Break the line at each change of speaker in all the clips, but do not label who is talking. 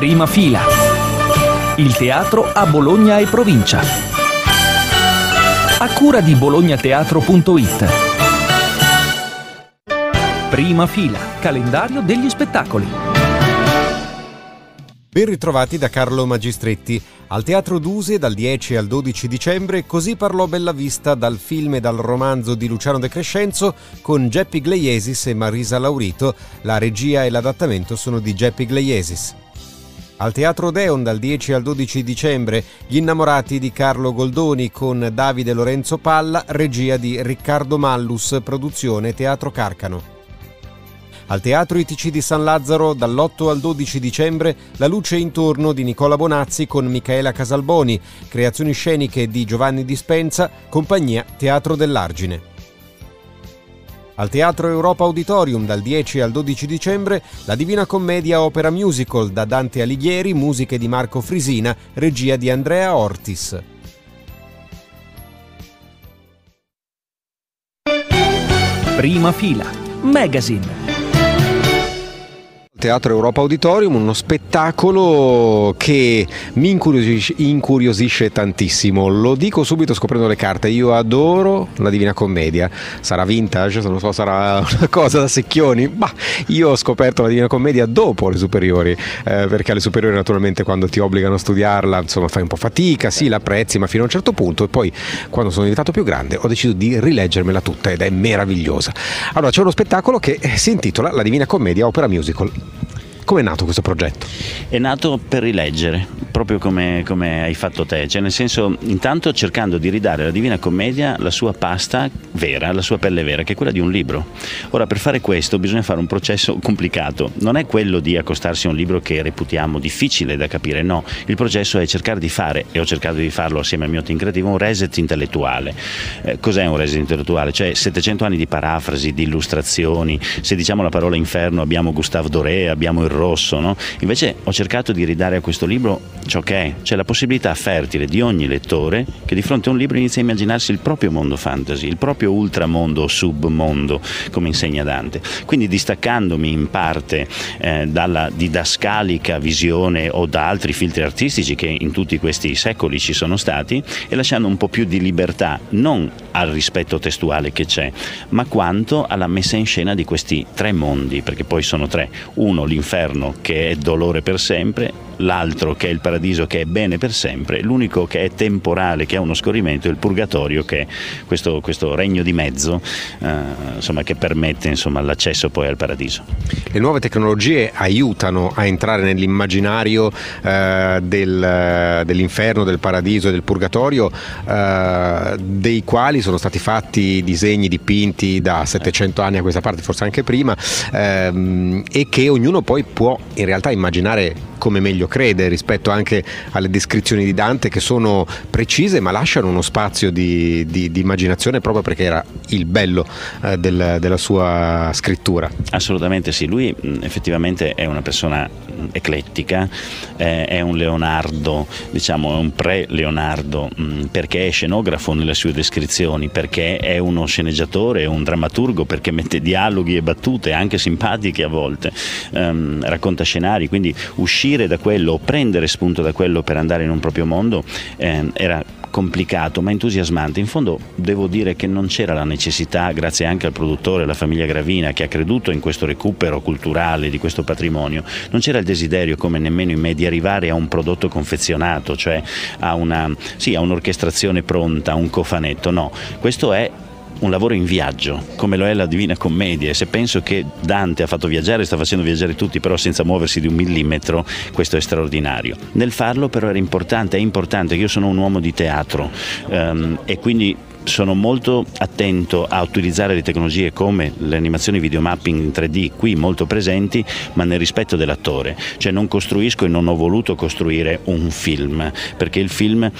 Prima fila. Il teatro a Bologna e provincia. A cura di bolognateatro.it. Prima fila. Calendario degli spettacoli.
Ben ritrovati da Carlo Magistretti. Al Teatro Duse dal 10 al 12 dicembre Così parlò Bellavista dal film e dal romanzo di Luciano De Crescenzo con Geppi Gleiesis e Marisa Laurito. La regia e l'adattamento sono di Geppi Gleiesis. Al Teatro Odeon dal 10 al 12 dicembre Gli innamorati di Carlo Goldoni con Davide Lorenzo Palla, regia di Riccardo Mallus, produzione Teatro Carcano. Al Teatro ITC di San Lazzaro dall'8 al 12 dicembre La luce intorno di Nicola Bonazzi con Michaela Casalboni, creazioni sceniche di Giovanni Dispenza, compagnia Teatro dell'Argine. Al Teatro Europa Auditorium dal 10 al 12 dicembre la Divina Commedia Opera Musical da Dante Alighieri, musiche di Marco Frisina, regia di Andrea Ortis.
Prima fila. Magazine.
Teatro Europa Auditorium, uno spettacolo che mi incuriosisce, incuriosisce, tantissimo. Lo dico subito scoprendo le carte. Io adoro la Divina Commedia. Sarà vintage, non so, sarà una cosa da secchioni. Ma io ho scoperto la Divina Commedia dopo le superiori, eh, perché alle superiori naturalmente quando ti obbligano a studiarla, insomma, fai un po' fatica, sì, la apprezzi, ma fino a un certo punto. E poi quando sono diventato più grande ho deciso di rileggermela tutta ed è meravigliosa. Allora c'è uno spettacolo che si intitola La Divina Commedia Opera Musical. Come è nato questo progetto?
È nato per rileggere, proprio come, come, hai fatto te, cioè nel senso intanto cercando di ridare alla Divina Commedia la sua pasta vera, la sua pelle vera, che è quella di un libro. Ora per fare questo bisogna fare un processo complicato, non è quello di accostarsi a un libro che reputiamo difficile da capire, no, il processo è cercare di fare, e ho cercato di farlo assieme al mio team creativo, un reset intellettuale. Eh, cos'è un reset intellettuale? Cioè 700 anni di parafrasi, di illustrazioni, se diciamo la parola inferno abbiamo Gustave Doré, abbiamo il rosso, no? Invece ho cercato di ridare a questo libro ciò che è, cioè la possibilità fertile di ogni lettore che di fronte a un libro inizia a immaginarsi il proprio mondo fantasy, il proprio ultramondo o submondo, come insegna Dante. Quindi distaccandomi in parte eh, dalla didascalica visione o da altri filtri artistici che in tutti questi secoli ci sono stati e lasciando un po' più di libertà, non al rispetto testuale che c'è, ma quanto alla messa in scena di questi tre mondi, perché poi sono tre. Uno, l'inferno, che è dolore per sempre, l'altro che è il paradiso che è bene per sempre, l'unico che è temporale, che ha uno scorrimento, è il purgatorio che è questo, questo regno di mezzo eh, insomma, che permette insomma, l'accesso poi al paradiso.
Le nuove tecnologie aiutano a entrare nell'immaginario eh, del, dell'inferno, del paradiso e del purgatorio, eh, dei quali sono stati fatti disegni dipinti da 700 anni a questa parte, forse anche prima, ehm, e che ognuno poi può in realtà immaginare come meglio crede rispetto anche alle descrizioni di Dante che sono precise ma lasciano uno spazio di, di, di immaginazione proprio perché era il bello eh, del, della sua scrittura.
Assolutamente sì, lui effettivamente è una persona eclettica, eh, è un Leonardo, diciamo è un pre-Leonardo mh, perché è scenografo nelle sue descrizioni, perché è uno sceneggiatore, un drammaturgo, perché mette dialoghi e battute anche simpatiche a volte, ehm, racconta scenari, quindi uscire da quello prendere spunto da quello per andare in un proprio mondo eh, era complicato ma entusiasmante. In fondo devo dire che non c'era la necessità, grazie anche al produttore, alla famiglia Gravina, che ha creduto in questo recupero culturale di questo patrimonio, non c'era il desiderio, come nemmeno in me, di arrivare a un prodotto confezionato, cioè a, una, sì, a un'orchestrazione pronta, a un cofanetto. No, questo è un lavoro in viaggio, come lo è la Divina Commedia. E se penso che Dante ha fatto viaggiare, sta facendo viaggiare tutti, però senza muoversi di un millimetro, questo è straordinario. Nel farlo però era importante, è importante che io sono un uomo di teatro um, e quindi sono molto attento a utilizzare le tecnologie come le animazioni videomapping in 3D qui molto presenti ma nel rispetto dell'attore cioè non costruisco e non ho voluto costruire un film perché il film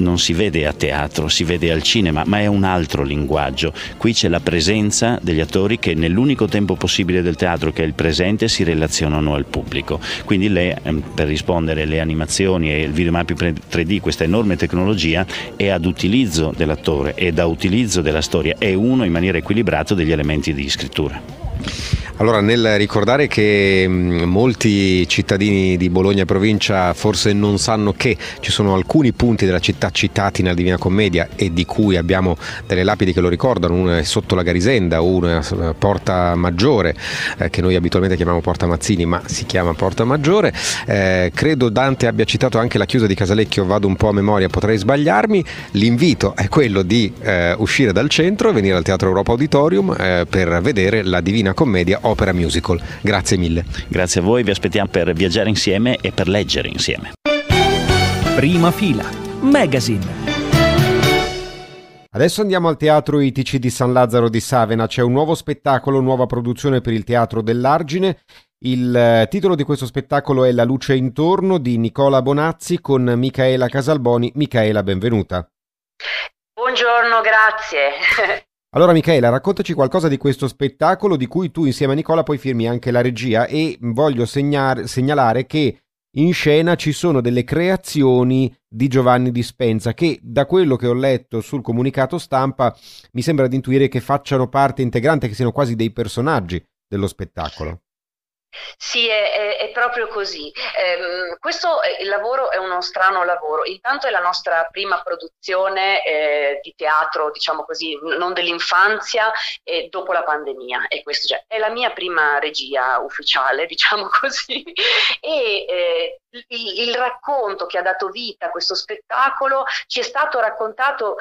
non si vede a teatro, si vede al cinema, ma è un altro linguaggio. Qui c'è la presenza degli attori che nell'unico tempo possibile del teatro, che è il presente, si relazionano al pubblico. Quindi le, ehm, per rispondere alle animazioni e il videomapping 3D, questa enorme tecnologia è ad utilizzo dell'attore e da utilizzo della storia, è uno in maniera equilibrata degli elementi di scrittura.
Allora, nel ricordare che mh, molti cittadini di Bologna e provincia forse non sanno che ci sono alcuni punti della città citati nella Divina Commedia e di cui abbiamo delle lapidi che lo ricordano, una è sotto la Garisenda, una è eh, Porta Maggiore, eh, che noi abitualmente chiamiamo Porta Mazzini, ma si chiama Porta Maggiore. Eh, credo Dante abbia citato anche la chiusa di Casalecchio, vado un po' a memoria, potrei sbagliarmi. L'invito è quello di eh, uscire dal centro, venire al Teatro Europa Auditorium eh, per vedere la Divina Commedia opera musical. Grazie mille.
Grazie a voi, vi aspettiamo per viaggiare insieme e per leggere insieme.
Prima fila, Magazine.
Adesso andiamo al Teatro ITC di San Lazzaro di Savena. C'è un nuovo spettacolo, nuova produzione per il Teatro dell'Argine. Il eh, titolo di questo spettacolo è La luce intorno di Nicola Bonazzi con Micaela Casalboni. Micaela, benvenuta.
Buongiorno, grazie.
Allora Michaela, raccontaci qualcosa di questo spettacolo di cui tu insieme a Nicola poi firmi anche la regia e voglio segnar- segnalare che in scena ci sono delle creazioni di Giovanni Dispenza che da quello che ho letto sul comunicato stampa mi sembra di intuire che facciano parte integrante, che siano quasi dei personaggi dello spettacolo.
Sì, è, è, è, proprio così. Eh, questo il lavoro è uno strano lavoro. Intanto è la nostra prima produzione eh, di teatro, diciamo così, non dell'infanzia, eh, dopo la pandemia. E questo cioè, è la mia prima regia ufficiale, diciamo così. E eh, il, il racconto che ha dato vita a questo spettacolo ci è stato raccontato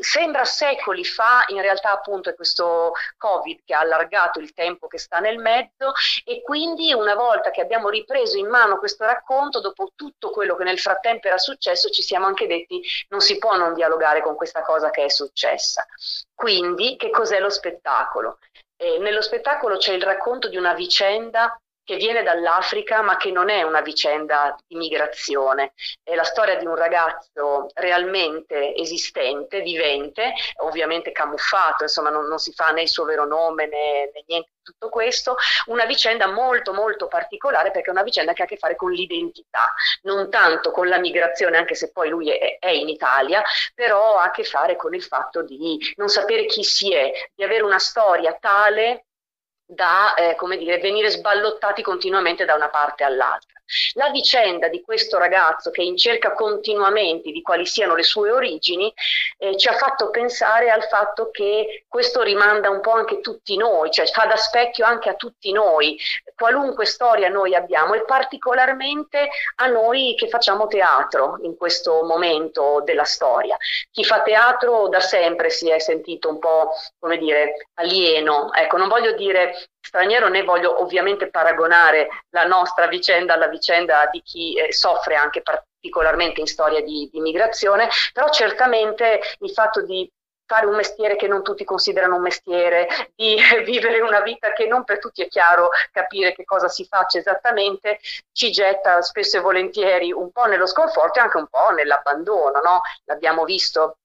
sembra secoli fa, in realtà appunto è questo Covid che ha allargato il tempo che sta nel mezzo e quindi una volta che abbiamo ripreso in mano questo racconto, dopo tutto quello che nel frattempo era successo, ci siamo anche detti non si può non dialogare con questa cosa che è successa. Quindi che cos'è lo spettacolo? Eh, nello spettacolo c'è il racconto di una vicenda che viene dall'Africa ma che non è una vicenda di migrazione, è la storia di un ragazzo realmente esistente, vivente, ovviamente camuffato, insomma non, non si fa né il suo vero nome né, né niente di tutto questo, una vicenda molto molto particolare perché è una vicenda che ha a che fare con l'identità, non tanto con la migrazione, anche se poi lui è, è in Italia, però ha a che fare con il fatto di non sapere chi si è, di avere una storia tale da eh, come dire, venire sballottati continuamente da una parte all'altra. La vicenda di questo ragazzo che incerca continuamente di quali siano le sue origini eh, ci ha fatto pensare al fatto che questo rimanda un po' anche tutti noi, cioè fa da specchio anche a tutti noi, qualunque storia noi abbiamo e particolarmente a noi che facciamo teatro in questo momento della storia. Chi fa teatro da sempre si è sentito un po', come dire, alieno, ecco, non voglio dire straniero né voglio ovviamente paragonare la nostra vicenda alla vicenda di chi eh, soffre anche particolarmente in storia di, di migrazione, però certamente il fatto di fare un mestiere che non tutti considerano un mestiere, di vivere una vita che non per tutti è chiaro capire che cosa si faccia esattamente, ci getta spesso e volentieri un po' nello sconforto e anche un po' nell'abbandono. No? L'abbiamo visto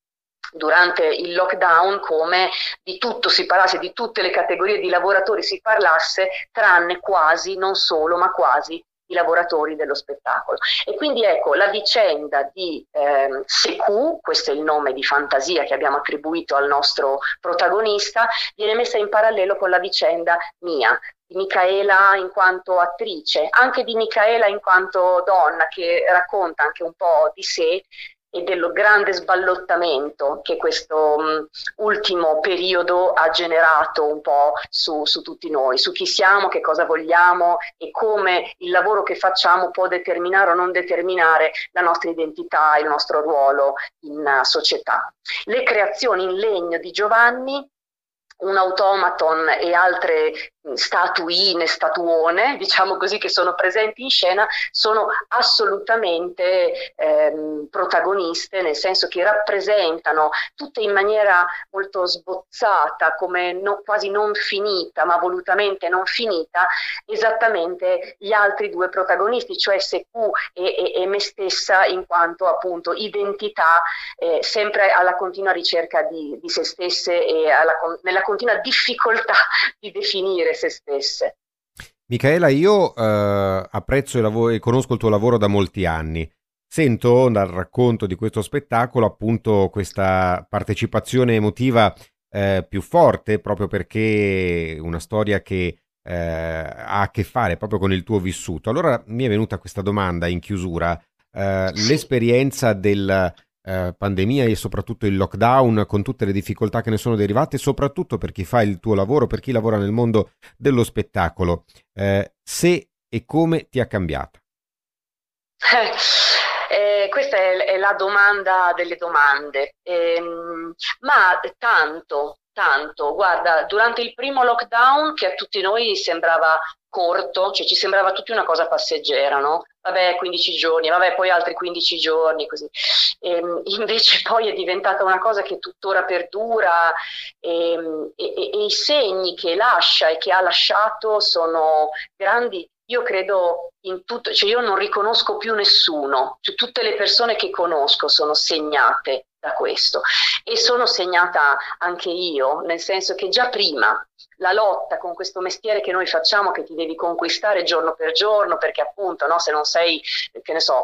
durante il lockdown come di tutto si parlasse, di tutte le categorie di lavoratori si parlasse, tranne quasi, non solo, ma quasi i lavoratori dello spettacolo. E quindi ecco, la vicenda di eh, Secu, questo è il nome di fantasia che abbiamo attribuito al nostro protagonista, viene messa in parallelo con la vicenda mia, di Micaela in quanto attrice, anche di Micaela in quanto donna che racconta anche un po' di sé e dello grande sballottamento che questo um, ultimo periodo ha generato un po' su, su, tutti noi, su chi siamo, che cosa vogliamo e come il lavoro che facciamo può determinare o non determinare la nostra identità, il nostro ruolo in uh, società. Le creazioni in legno di Giovanni un automaton e altre statuine, statuone, diciamo così, che sono presenti in scena, sono assolutamente ehm, protagoniste, nel senso che rappresentano tutte in maniera molto sbozzata, come no, quasi non finita, ma volutamente non finita, esattamente gli altri due protagonisti, cioè Seku e, e, e me stessa, in quanto appunto identità, eh, sempre alla continua ricerca di, di se stesse e alla, nella continua difficoltà di definire se stesse.
Michaela, io eh, apprezzo e conosco il tuo lavoro da molti anni. Sento dal racconto di questo spettacolo appunto questa partecipazione emotiva eh, più forte, proprio perché una storia che eh, ha a che fare proprio con il tuo vissuto. Allora mi è venuta questa domanda in chiusura. Eh, l'esperienza della eh, pandemia e soprattutto il lockdown con tutte le difficoltà che ne sono derivate, soprattutto per chi fa il tuo lavoro, per chi lavora nel mondo dello spettacolo, eh, se e come ti ha cambiata?
Eh, questa è, è, la domanda delle domande, eh, ma tanto, tanto, guarda, durante il primo lockdown che a tutti noi sembrava corto, cioè ci sembrava tutti una cosa passeggera, no? Vabbè, 15 giorni, vabbè, poi altri 15 giorni, così. E, ehm, invece poi è diventata una cosa che tuttora perdura ehm, e, e, e i segni che lascia e che ha lasciato sono grandi io credo in tutto, cioè io non riconosco più nessuno, cioè tutte le persone che conosco sono segnate da questo e sono segnata anche io, nel senso che già prima la lotta con questo mestiere che noi facciamo, che ti devi conquistare giorno per giorno, perché appunto no, se non sei, che ne so,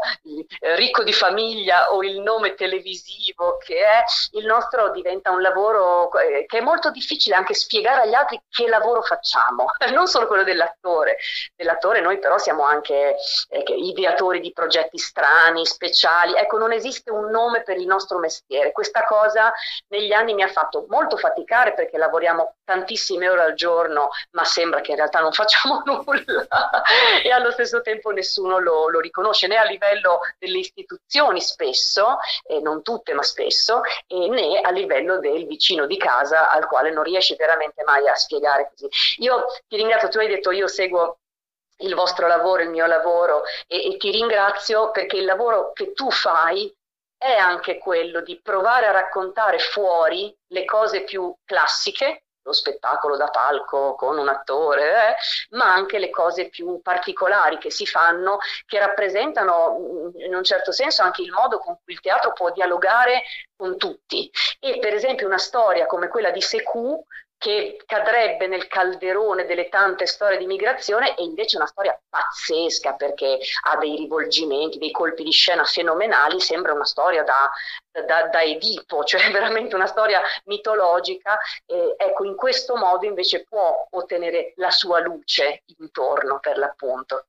ricco di famiglia o il nome televisivo che è, il nostro diventa un lavoro eh, che è molto difficile anche spiegare agli altri che lavoro facciamo, non solo quello dell'attore. Dell'attore noi però siamo anche eh, ideatori di progetti strani, speciali, ecco non esiste un nome per il nostro mestiere. Questa cosa negli anni mi ha fatto molto faticare perché lavoriamo tantissime ore al giorno, ma sembra che in realtà non facciamo nulla e allo stesso tempo nessuno lo, lo riconosce né a livello delle istituzioni spesso, eh, non tutte ma spesso, né a livello del vicino di casa al quale non riesci veramente mai a spiegare così. Io ti ringrazio, tu hai detto io seguo il vostro lavoro, il mio lavoro e, e ti ringrazio perché il lavoro che tu fai è anche quello di provare a raccontare fuori le cose più classiche, lo spettacolo da palco con un attore, eh, ma anche le cose più particolari che si fanno, che rappresentano mm, in un certo senso anche il modo con cui il teatro può dialogare con tutti. E per esempio una storia come quella di Secu che cadrebbe nel calderone delle tante storie di migrazione è invece una storia pazzesca perché ha dei rivolgimenti, dei colpi di scena fenomenali, sembra una storia da, da, da Edipo, cioè veramente una storia mitologica. Eh, ecco, in questo modo invece può ottenere la sua luce intorno per l'appunto.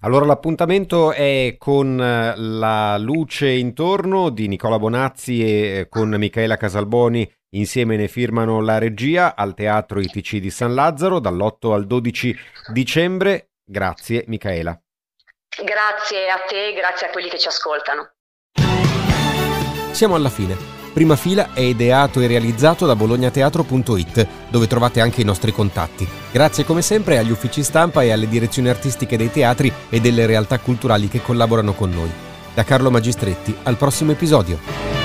Allora l'appuntamento è con eh, la luce intorno di Nicola Bonazzi e eh, con Michaela Casalboni Insieme ne firmano la regia al Teatro ITC di San Lazzaro dall'8 al 12 dicembre. Grazie Michaela.
Grazie a te, grazie a quelli che ci ascoltano.
Siamo alla fine. Prima fila è ideato e realizzato da bolognateatro.it, dove trovate anche i nostri contatti. Grazie come sempre agli uffici stampa e alle direzioni artistiche dei teatri e delle realtà culturali che collaborano con noi. Da Carlo Magistretti, al prossimo episodio.